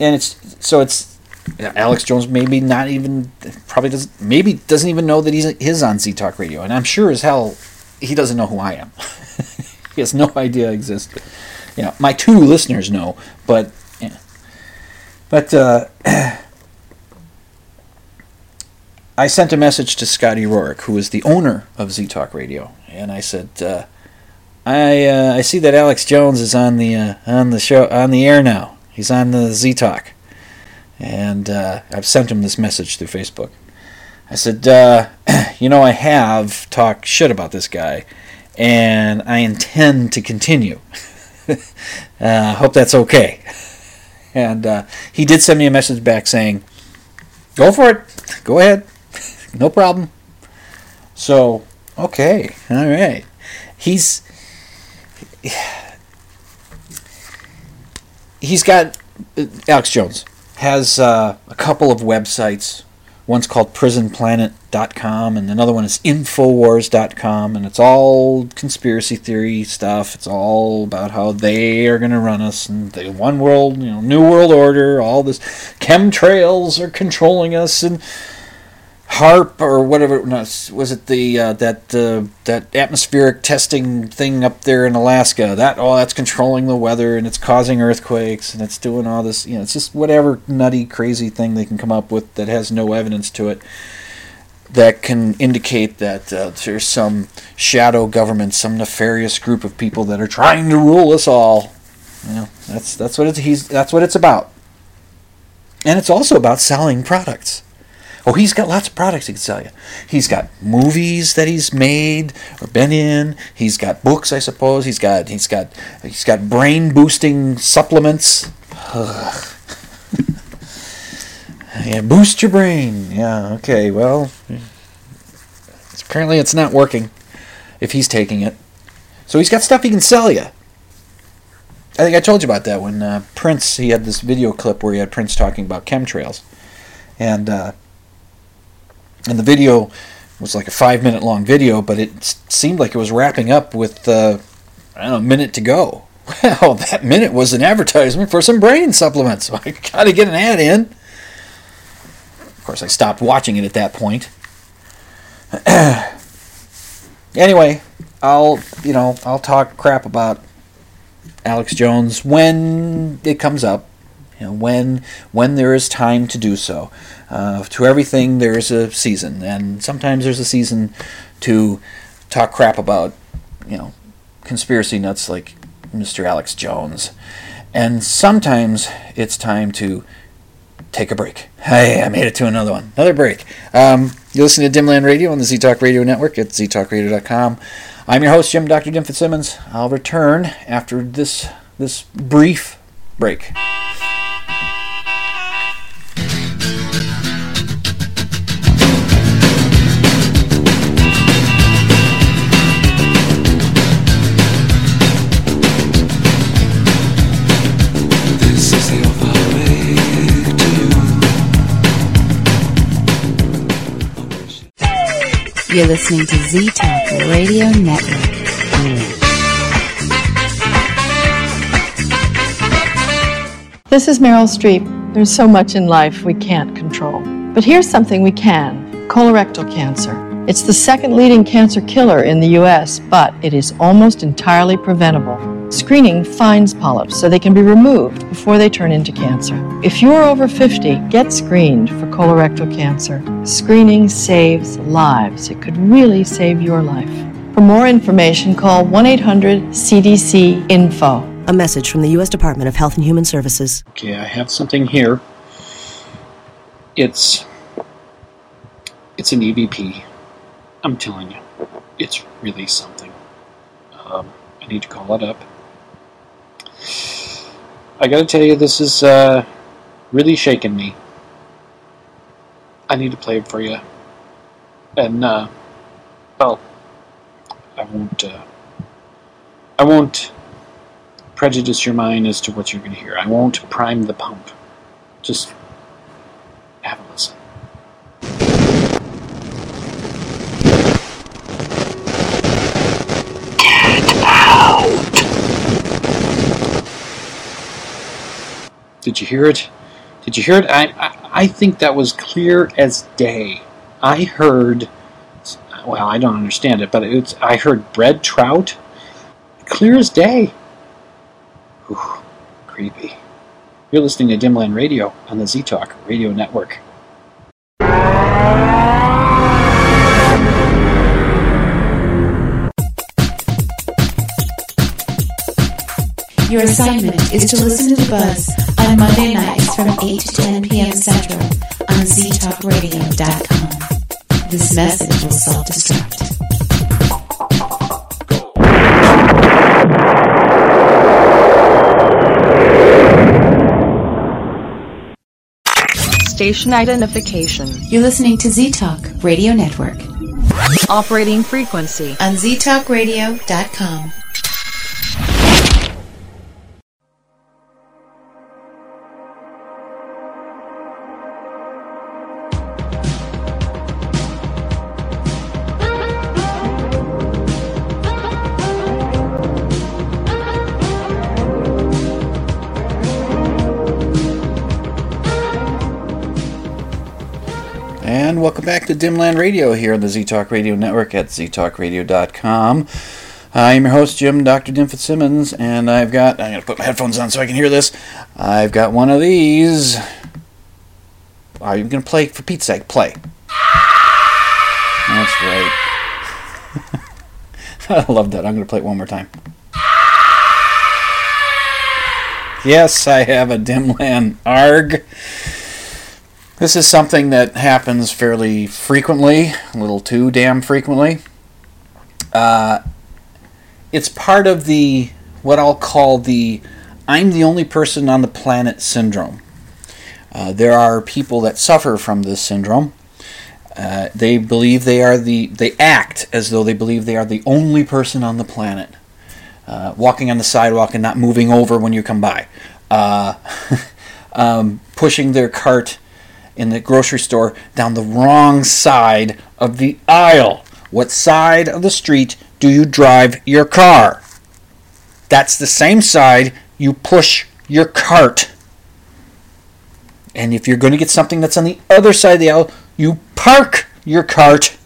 And it's so it's Alex Jones maybe not even probably doesn't maybe doesn't even know that he's his on Z Talk Radio, and I'm sure as hell he doesn't know who I am. *laughs* he has no idea I exist. My two listeners know, but yeah. but. Uh, *clears throat* I sent a message to Scotty Rourke, who is the owner of Z Talk Radio, and I said, uh, "I uh, I see that Alex Jones is on the uh, on the show on the air now. He's on the Z Talk, and uh, I've sent him this message through Facebook. I said, uh, *clears throat* you know, I have talked shit about this guy, and I intend to continue. I *laughs* uh, hope that's okay." *laughs* And he did send me a message back saying, "Go for it. Go ahead." *laughs* no problem. So, okay, all right. He's *sighs* he's got Alex Jones has uh, a couple of websites. One's called prisonplanet.com and another one is infowars.com and it's all conspiracy theory stuff. It's all about how they are going to run us and the one world, you know, new world order, all this chemtrails are controlling us and HAARP or whatever was it the uh, that uh, that atmospheric testing thing up there in Alaska that oh that's controlling the weather and it's causing earthquakes and it's doing all this you know it's just whatever nutty crazy thing they can come up with that has no evidence to it that can indicate that uh, there's some shadow government, some nefarious group of people that are trying to rule us all. You know, that's that's what it's he's that's what it's about. And it's also about selling products. Oh, he's got lots of products he can sell you. He's got movies that he's made or been in. He's got books, I suppose. He's got he's got he's got brain boosting supplements. *laughs* yeah, boost your brain. Yeah, okay. Well, apparently it's not working if he's taking it. So he's got stuff he can sell you. I think I told you about that when uh, Prince he had this video clip where he had Prince talking about chemtrails, and uh, and the video was like a five minute long video, but it seemed like it was wrapping up with uh, I don't know a minute to go. *laughs* Well, that minute was an advertisement for some brain supplements, so *laughs* I got to get an ad in. Of course, I stopped watching it at that point. *clears throat* anyway, I'll you know I'll talk crap about Alex Jones when it comes up, know, when when there is time to do so. Uh, to everything there is a season, and sometimes there's a season to talk crap about, you know, conspiracy nuts like Mr. Alex Jones, and sometimes it's time to take a break. *laughs* Hey, I made it to another one, another break. Um, you listen to Dimland Radio on the ZTalk Radio Network at ztalkradio.com. I'm your host, Jim Dr. Dim Fitzsimmons. I'll return after this this brief break. You're listening to Z Talk Radio Network. This is Meryl Streep. There's so much in life we can't control. But here's something we can colorectal cancer. It's the second leading cancer killer in the U.S., but it is almost entirely preventable. Screening finds polyps so they can be removed before they turn into cancer. If you're over 50, get screened for colorectal cancer. Screening saves lives. It could really save your life. For more information, call 1 800 CDC Info. A message from the U.S. Department of Health and Human Services. Okay, I have something here. It's it's an EVP. I'm telling you, it's really something. Um, I need to call it up. I gotta tell you, this is uh, really shaking me. I need to play it for you. And, uh, well, I won't, uh, I won't prejudice your mind as to what you're to hear. I won't prime the pump. Just have a listen. Did you hear it? Did you hear it? I, I, I think that was clear as day. I heard, well, I don't understand it, but it's, I heard bread trout, clear as day. Whew, creepy. You're listening to Dimland Radio on the Z Talk Radio Network. Your assignment is to listen to The Buzz on Monday nights from 8 to 10 p.m. Central on ztalkradio.com. This message will self-destruct. Station identification. You're listening to Z Talk Radio Network Operating frequency. on ztalkradio.com. to Dimland Radio here on the Z Talk Radio Network at ztalkradio.com. I'm your host, Jim Dr. Dim Fitzsimmons, and I've got, I'm going to put my headphones on so I can hear this. I've got one of these. Are you going to play? For Pete's sake, play. That's right. *laughs* I love that. I'm going to play it one more time. Yes, I have a Dimland ARG. This is something that happens fairly frequently, a little too damn frequently. Uh, it's part of the, what I'll call the I'm the only person on the planet syndrome. Uh, there are people that suffer from this syndrome. Uh, they believe they are the, they act as though they believe they are the only person on the planet. Uh, walking on the sidewalk and not moving over when you come by. Uh, *laughs* um, pushing their cart in the grocery store down the wrong side of the aisle. What side of the street do you drive your car? That's the same side you push your cart. And if you're going to get something that's on the other side of the aisle, you park your cart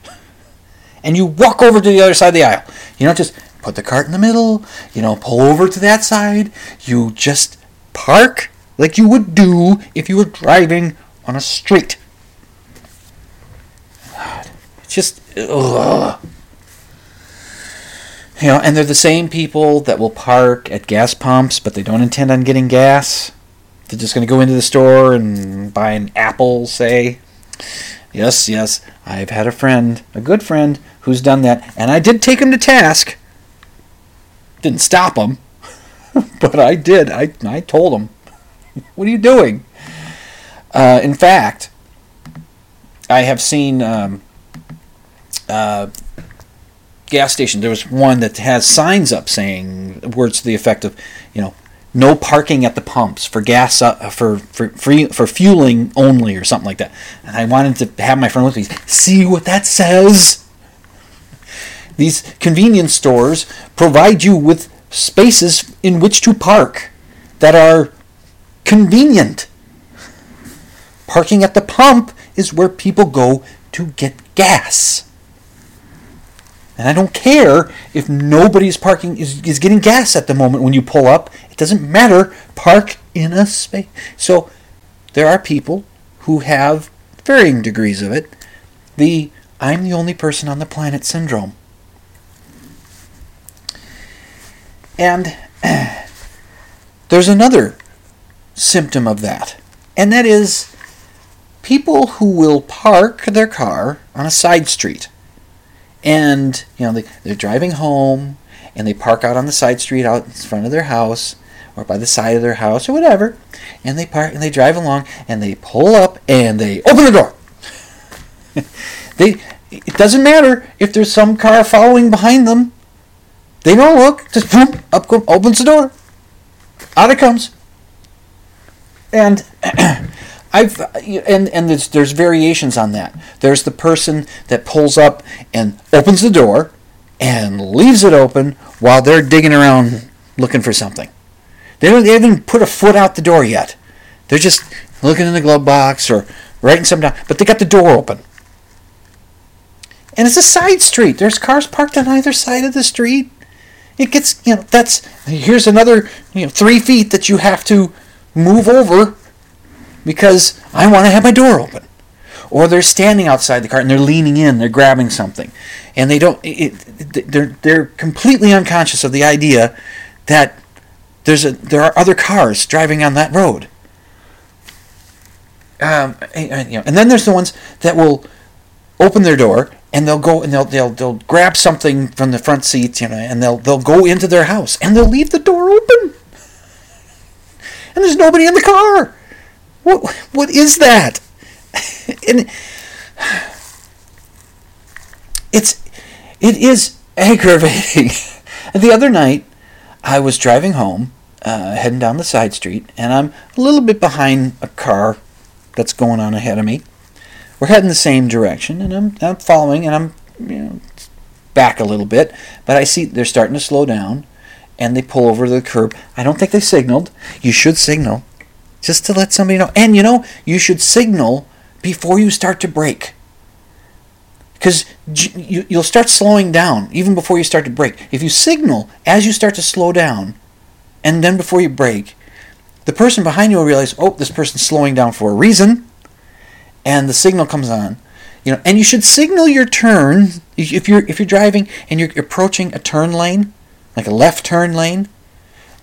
and you walk over to the other side of the aisle. You don't just put the cart in the middle, you know, pull over to that side. You just park like you would do if you were driving on a street. God, It's just, ugh. You know, and they're the same people that will park at gas pumps, but they don't intend on getting gas. They're just going to go into the store and buy an apple, say. Yes, yes, I've had a friend, a good friend, who's done that, and I did take him to task. Didn't stop him, *laughs* but I did. I, I told him, What are you doing? Uh, in fact, I have seen um, uh, gas station. There was one that has signs up saying words to the effect of, you know, no parking at the pumps for gas uh, for for free for fueling only or something like that. And I wanted to have my friend with me see what that says. These convenience stores provide you with spaces in which to park that are convenient. Parking at the pump is where people go to get gas. And I don't care if nobody's parking is, is getting gas at the moment when you pull up. It doesn't matter. Park in a space. So there are people who have varying degrees of it. The I'm the only person on the planet syndrome. And *clears throat* there's another symptom of that, and that is people who will park their car on a side street. And, you know, they, they're driving home and they park out on the side street out in front of their house or by the side of their house or whatever. And they park and they drive along and they pull up and they open the door. *laughs* they it doesn't matter if there's some car following behind them. They don't look. Just boom, up opens the door. Out it comes. And *clears throat* I've and and there's there's variations on that. There's the person that pulls up and opens the door and leaves it open while they're digging around looking for something. They don't even put a foot out the door yet. They're just looking in the glove box or writing something down, but they got the door open. And it's a side street. There's cars parked on either side of the street. It gets you know that's here's another you know three feet that you have to move over because I want to have my door open. Or they're standing outside the car and they're leaning in, they're grabbing something, and they don't. It, it, they're they're completely unconscious of the idea that there's a there are other cars driving on that road. Um, and, you know, and then there's the ones that will open their door and they'll go and they'll they'll they'll grab something from the front seats, you know, and they'll they'll go into their house and they'll leave the door open. And there's nobody in the car. What what is that? *laughs* and it's it is aggravating. *laughs* the other night, I was driving home, uh, heading down the side street, and I'm a little bit behind a car that's going on ahead of me. We're heading the same direction, and I'm I'm following, and I'm you know back a little bit, but I see they're starting to slow down, and they pull over to the curb. I don't think they signaled. You should signal just to let somebody know. And you know, you should signal before you start to brake. Because you'll start slowing down even before you start to brake. If you signal as you start to slow down, and then before you brake, the person behind you will realize, oh, this person's slowing down for a reason, and the signal comes on. you know, and you should signal your turn if you're if you're driving and you're approaching a turn lane, like a left turn lane,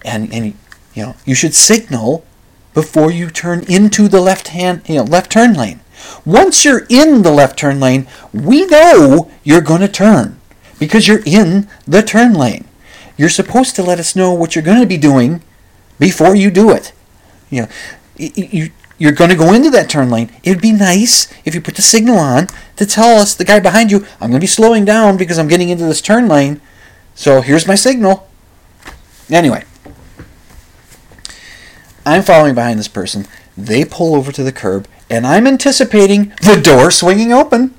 and and you know you should signal before you turn into the left hand you know left turn lane. Once you're in the left turn lane, we know you're going to turn because you're in the turn lane. You're supposed to let us know what you're going to be doing before you do it. You know, you, you're going to go into that turn lane. It'd be nice if you put the signal on to tell us, the guy behind you, I'm going to be slowing down because I'm getting into this turn lane. So here's my signal. Anyway, I'm following behind this person. They pull over to the curb, and I'm anticipating the door swinging open.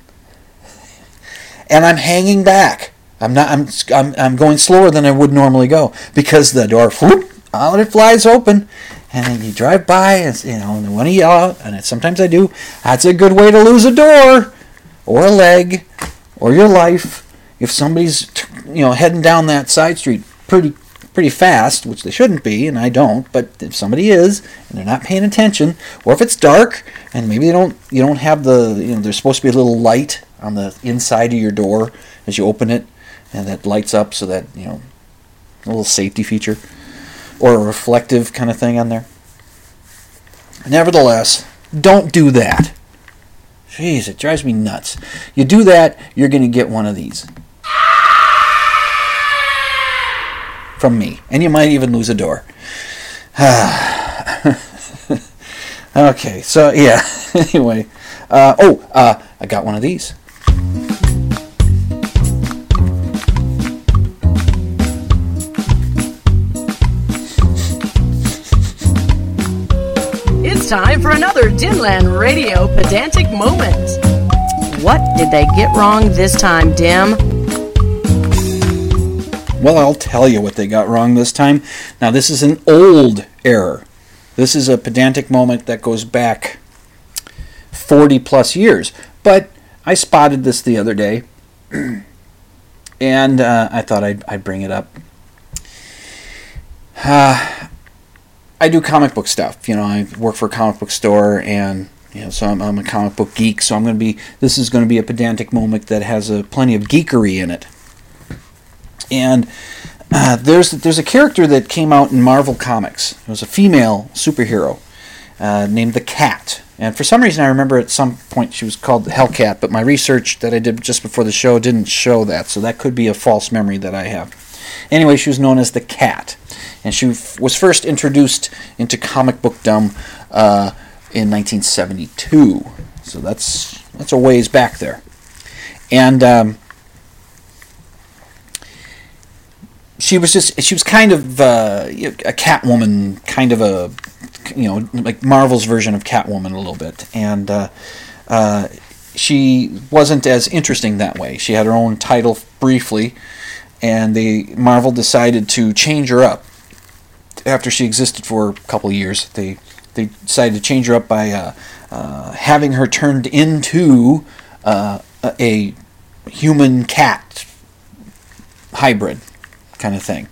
And I'm hanging back. I'm not. I'm. I'm, I'm going slower than I would normally go because the door, whoop, out it flies open, and then you drive by, and you know, and want to yell out, and sometimes I do. That's a good way to lose a door, or a leg, or your life. If somebody's, you know, heading down that side street pretty pretty fast, which they shouldn't be, and I don't, but if somebody is and they're not paying attention, or if it's dark and maybe they don't you don't have the you know there's supposed to be a little light on the inside of your door as you open it and that lights up so that you know a little safety feature or a reflective kind of thing on there. Nevertheless, don't do that. Jeez, it drives me nuts. You do that, you're going to get one of these. From me. And you might even lose a door. *sighs* okay, so yeah, *laughs* anyway. Uh, oh, uh, I got one of these. It's time for another Dimland Radio pedantic moment. What did they get wrong this time, Dim? Well, I'll tell you what they got wrong this time. Now, this is an old error. This is a pedantic moment that goes back 40 plus years. But I spotted this the other day, *clears throat* and uh, I thought I'd, I'd bring it up. Uh, *sighs* I do comic book stuff. You know, I work for a comic book store, and you know, so I'm, I'm a comic book geek. So I'm going to be. This is going to be a pedantic moment that has a plenty of geekery in it. And uh, there's there's a character that came out in Marvel Comics. It was a female superhero uh, named the Cat. And for some reason, I remember at some point she was called the Hellcat, but my research that I did just before the show didn't show that, so that could be a false memory that I have. Anyway, she was known as the Cat, and she f- was first introduced into comic bookdom uh, in 1972. So that's that's a ways back there, and um, she was just she was kind of uh, a Catwoman, kind of a you know like Marvel's version of Catwoman a little bit, and uh, uh, she wasn't as interesting that way. She had her own title briefly, and they Marvel decided to change her up after she existed for a couple years. They they decided to change her up by uh, uh, having her turned into uh, a human cat hybrid kind of thing.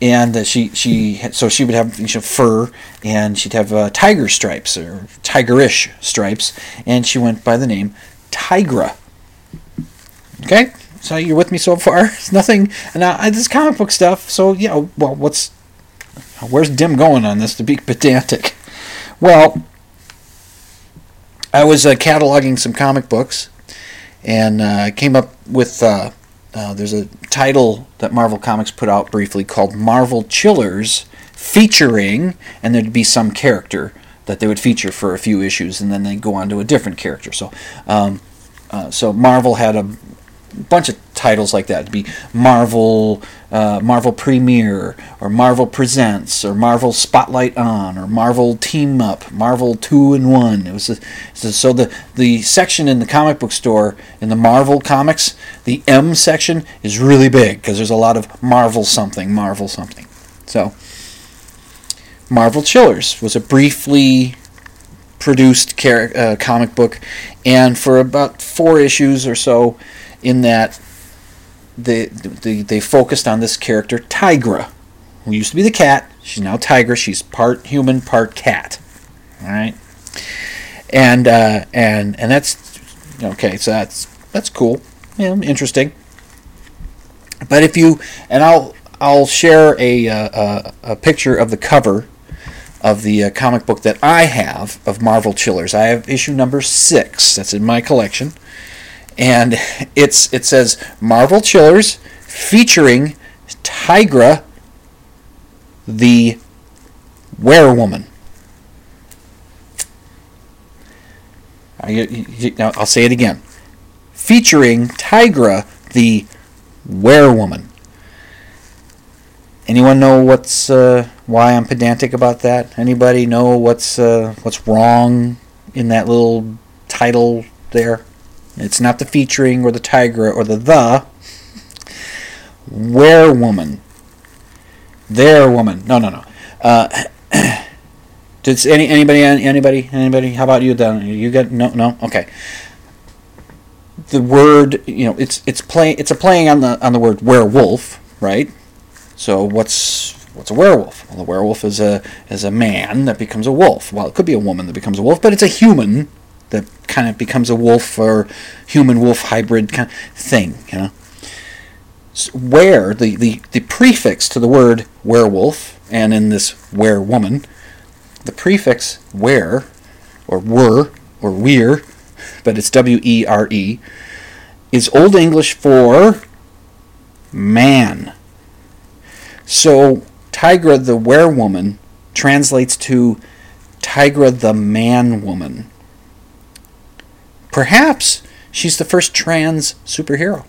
And uh, she she so she would have you know, fur and she'd have uh, tiger stripes or tigerish stripes, and she went by the name Tigra. Okay, so you're with me so far. *laughs* It's nothing. Now this comic book stuff. So know, well, what's where's Dim going on this to be *laughs* pedantic? Well, I was uh, cataloging some comic books, and uh, came up with uh, uh, there's a title that Marvel Comics put out briefly called Marvel Chillers, featuring, and there'd be some character that they would feature for a few issues, and then they'd go on to a different character. So, um, uh, so Marvel had a bunch of titles like that. It'd be Marvel, uh, Marvel Premiere, or Marvel Presents, or Marvel Spotlight On, or Marvel Team Up, Marvel Two in One. It was a, so the the section in the comic book store in the Marvel comics, the M section is really big because there's a lot of Marvel something, Marvel something. So Marvel Chillers was a briefly produced car- uh, comic book, and for about four issues or so in that they, they, they focused on this character, Tigra, who used to be the cat. She's now Tigra. She's part human, part cat. All right, and uh, and and that's Okay, so that's that's cool. Yeah, interesting. But if you and I'll I'll share a uh, a, a picture of the cover of the uh, comic book that I have of Marvel Chillers. I have issue number six. That's in my collection, and it's it says Marvel Chillers featuring Tigra, the Werewoman. I, I'll say it again. Featuring Tigra, the Werewoman. Anyone know what's uh, why I'm pedantic about that? Anybody know what's uh, what's wrong in that little title there? It's not the featuring or the Tigra or the the. Werewoman. There woman. No, no, no. Uh, *clears throat* Does any anybody anybody anybody? How about you? Then you got no no okay. The word you know it's it's play it's a playing on the on the word werewolf right. So what's what's a werewolf? Well, a werewolf is a is a man that becomes a wolf. Well, it could be a woman that becomes a wolf, but it's a human that kind of becomes a wolf or human wolf hybrid kind of thing. You know. Where the, the the prefix to the word werewolf and in this werewoman the prefix were, or were, or we're, but it's W E R E, is Old English for man. So Tigra the werewoman translates to Tigra the man woman. Perhaps she's the first trans superhero.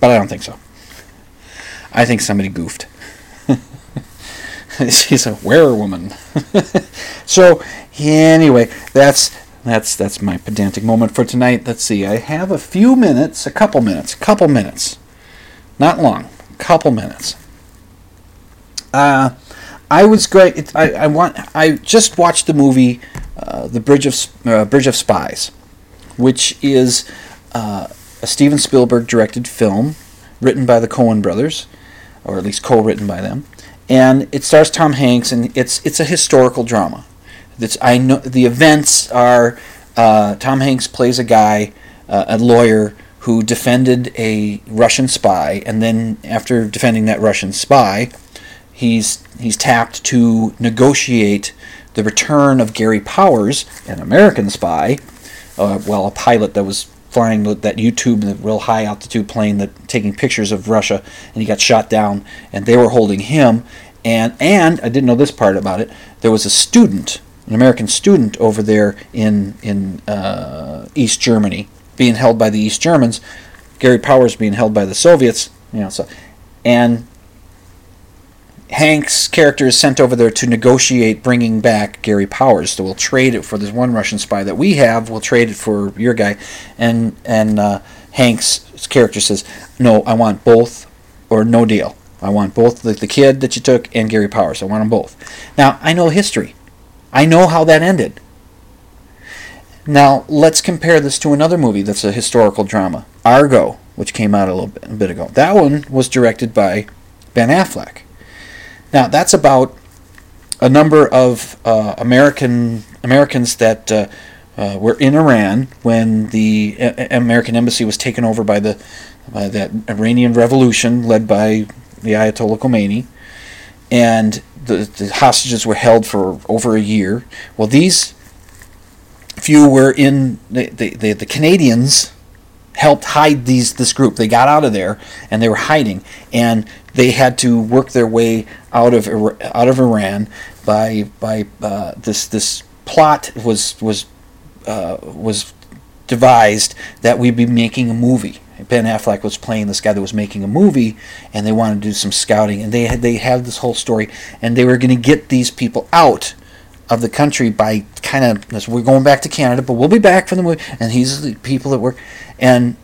But I don't think so. I think somebody goofed. *laughs* she's a werewoman. *laughs* so anyway, that's that's that's my pedantic moment for tonight. Let's see. I have a few minutes, a couple minutes, a couple minutes, not long, a couple minutes. Uh, I was going. It, I, I want. I just watched the movie, uh, The Bridge of uh, Bridge of Spies, which is uh, a Steven Spielberg directed film, written by the Coen brothers, or at least co-written by them and it stars Tom Hanks, and it's it's a historical drama. It's, I know the events are uh, Tom Hanks plays a guy, uh, a lawyer who defended a Russian spy, and then after defending that Russian spy, he's he's tapped to negotiate the return of Gary Powers, an American spy, uh, well, a pilot that was flying that U-2, the real high altitude plane that taking pictures of Russia, and he got shot down, and they were holding him. And and I didn't know this part about it. There was a student, an American student over there in in uh, East Germany, being held by the East Germans. Gary Powers being held by the Soviets. You know, so and Hank's character is sent over there to negotiate bringing back Gary Powers. So we'll trade it for this one Russian spy that we have. We'll trade it for your guy, and and uh, Hank's character says, "No, I want both, or no deal. I want both the, the kid that you took and Gary Powers. I want them both." Now I know history. I know how that ended. Now let's compare this to another movie that's a historical drama, Argo, which came out a little bit, a bit ago. That one was directed by Ben Affleck. Now that's about a number of uh, American Americans that uh, uh, were in Iran when the a- American embassy was taken over by the by that Iranian revolution led by the Ayatollah Khomeini, and the, the hostages were held for over a year. Well, these few were in the the, the, the Canadians helped hide these this group. They got out of there and they were hiding, and they had to work their way out of out of Iran by by uh, this this plot was was uh, was devised that we'd be making a movie. Ben Affleck was playing this guy that was making a movie, and they wanted to do some scouting, and they had they had this whole story, and they were going to get these people out of the country by kind of we're going back to Canada, but we'll be back for the movie, and these are the people that work, and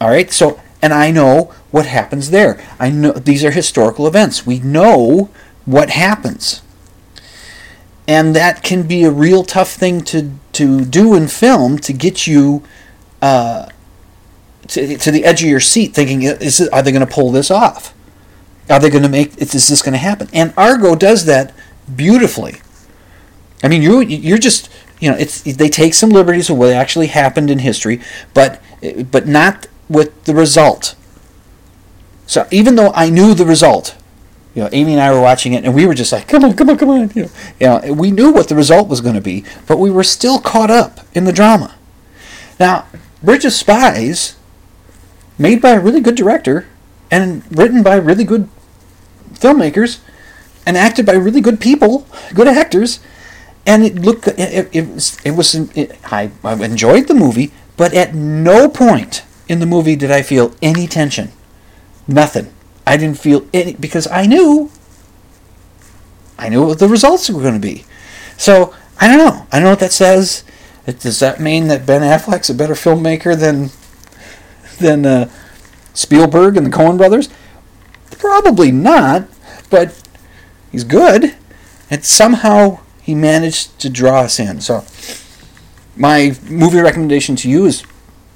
all right, so and I know what happens there. I know these are historical events. We know what happens. And that can be a real tough thing to, to do in film to get you uh, to, to the edge of your seat thinking, is it, are they going to pull this off? Are they going to make, is this going to happen? And Argo does that beautifully. I mean, you, you're just, you know, it's they take some liberties of what actually happened in history, but but not with the result. So even though I knew the result, you know, Amy and I were watching it, and we were just like, "Come on, come on, come on!" You know, you know we knew what the result was going to be, but we were still caught up in the drama. Now, Bridge of Spies, made by a really good director, and written by really good filmmakers, and acted by really good people, good actors, and it looked, it, it, was, it was, it, I, I enjoyed the movie, but at no point in the movie did I feel any tension. Nothing. I didn't feel any because I knew. I knew what the results were going to be. So I don't know. I don't know what that says. Does that mean that Ben Affleck's a better filmmaker than than uh, Spielberg and the Coen Brothers? Probably not. But he's good, and somehow he managed to draw us in. So my movie recommendation to you is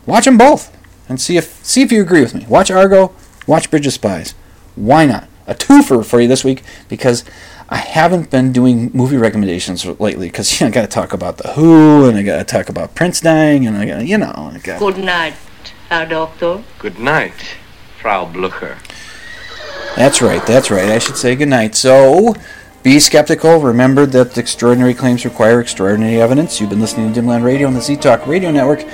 watch them both and see if see if you agree with me. Watch Argo, watch Bridge of Spies. Why not? A twofer for you this week because I haven't been doing movie recommendations lately because you know, I got to talk about the Who and I got to talk about Prince dying and I got you know. I got Good night, Herr Doctor. Good night, Frau Blucher. That's right. That's right. I should say good night. So. Be skeptical. Remember that extraordinary claims require extraordinary evidence. You've been listening to Dimland Radio on the Z Talk Radio Network.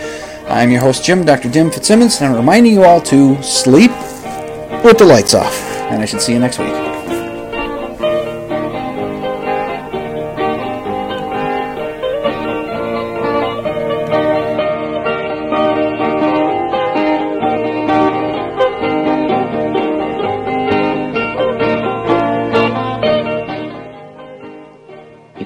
I'm your host, Jim, Dr. Dim Fitzsimmons, and I'm reminding you all to sleep with the lights off. And I should see you next week.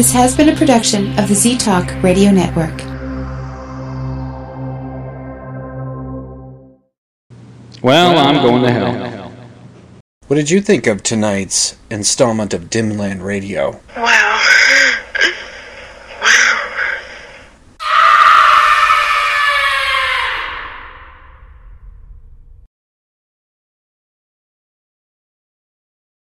This has been a production of the Z Talk Radio Network. Well, I'm going to hell. What did you think of tonight's installment of Dimland Radio? Wow.